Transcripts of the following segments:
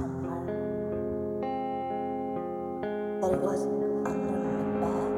so that it was under my bed.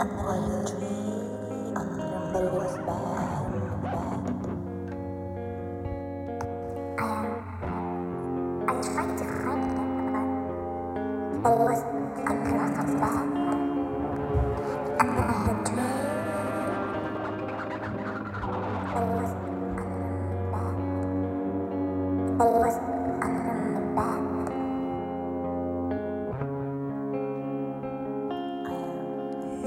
And there was a tree under my bed, was bad I tried to hide it, but it was under my bed. And there was a tree. But it was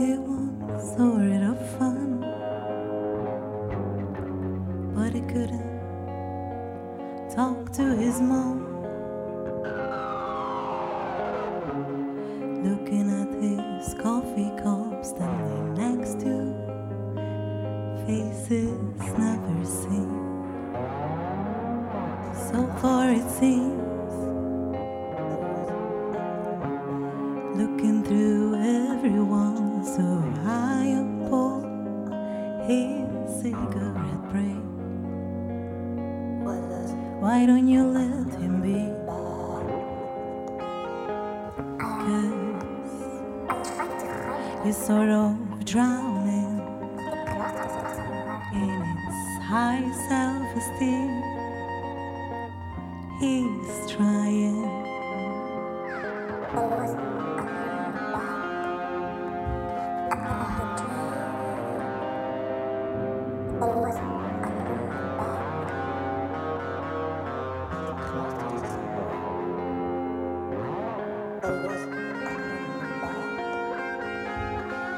It was sort of fun, but he couldn't talk to his mom. Looking at his coffee cup standing next to faces never seen. So far it seems. Looking through everyone so high up upon his cigarette break. Why don't you let him be? Cause you're sort of drowning in his high self esteem. He's trying,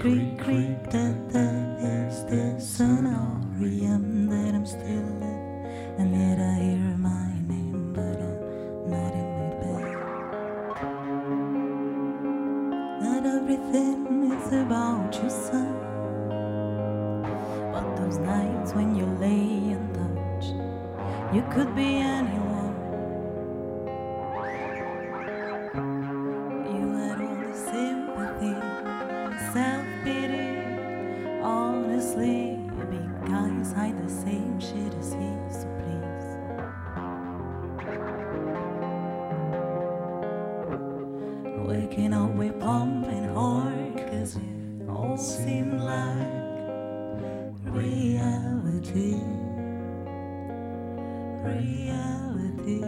Creak, creak, that, that is the sonorium that I'm still in. And yet I hear my name, but I'm not in my bed. Not everything is about you, son. But those nights when you lay and touch, you could be anyone. Waking up, we pumping hard, cause it all seemed like reality. Reality.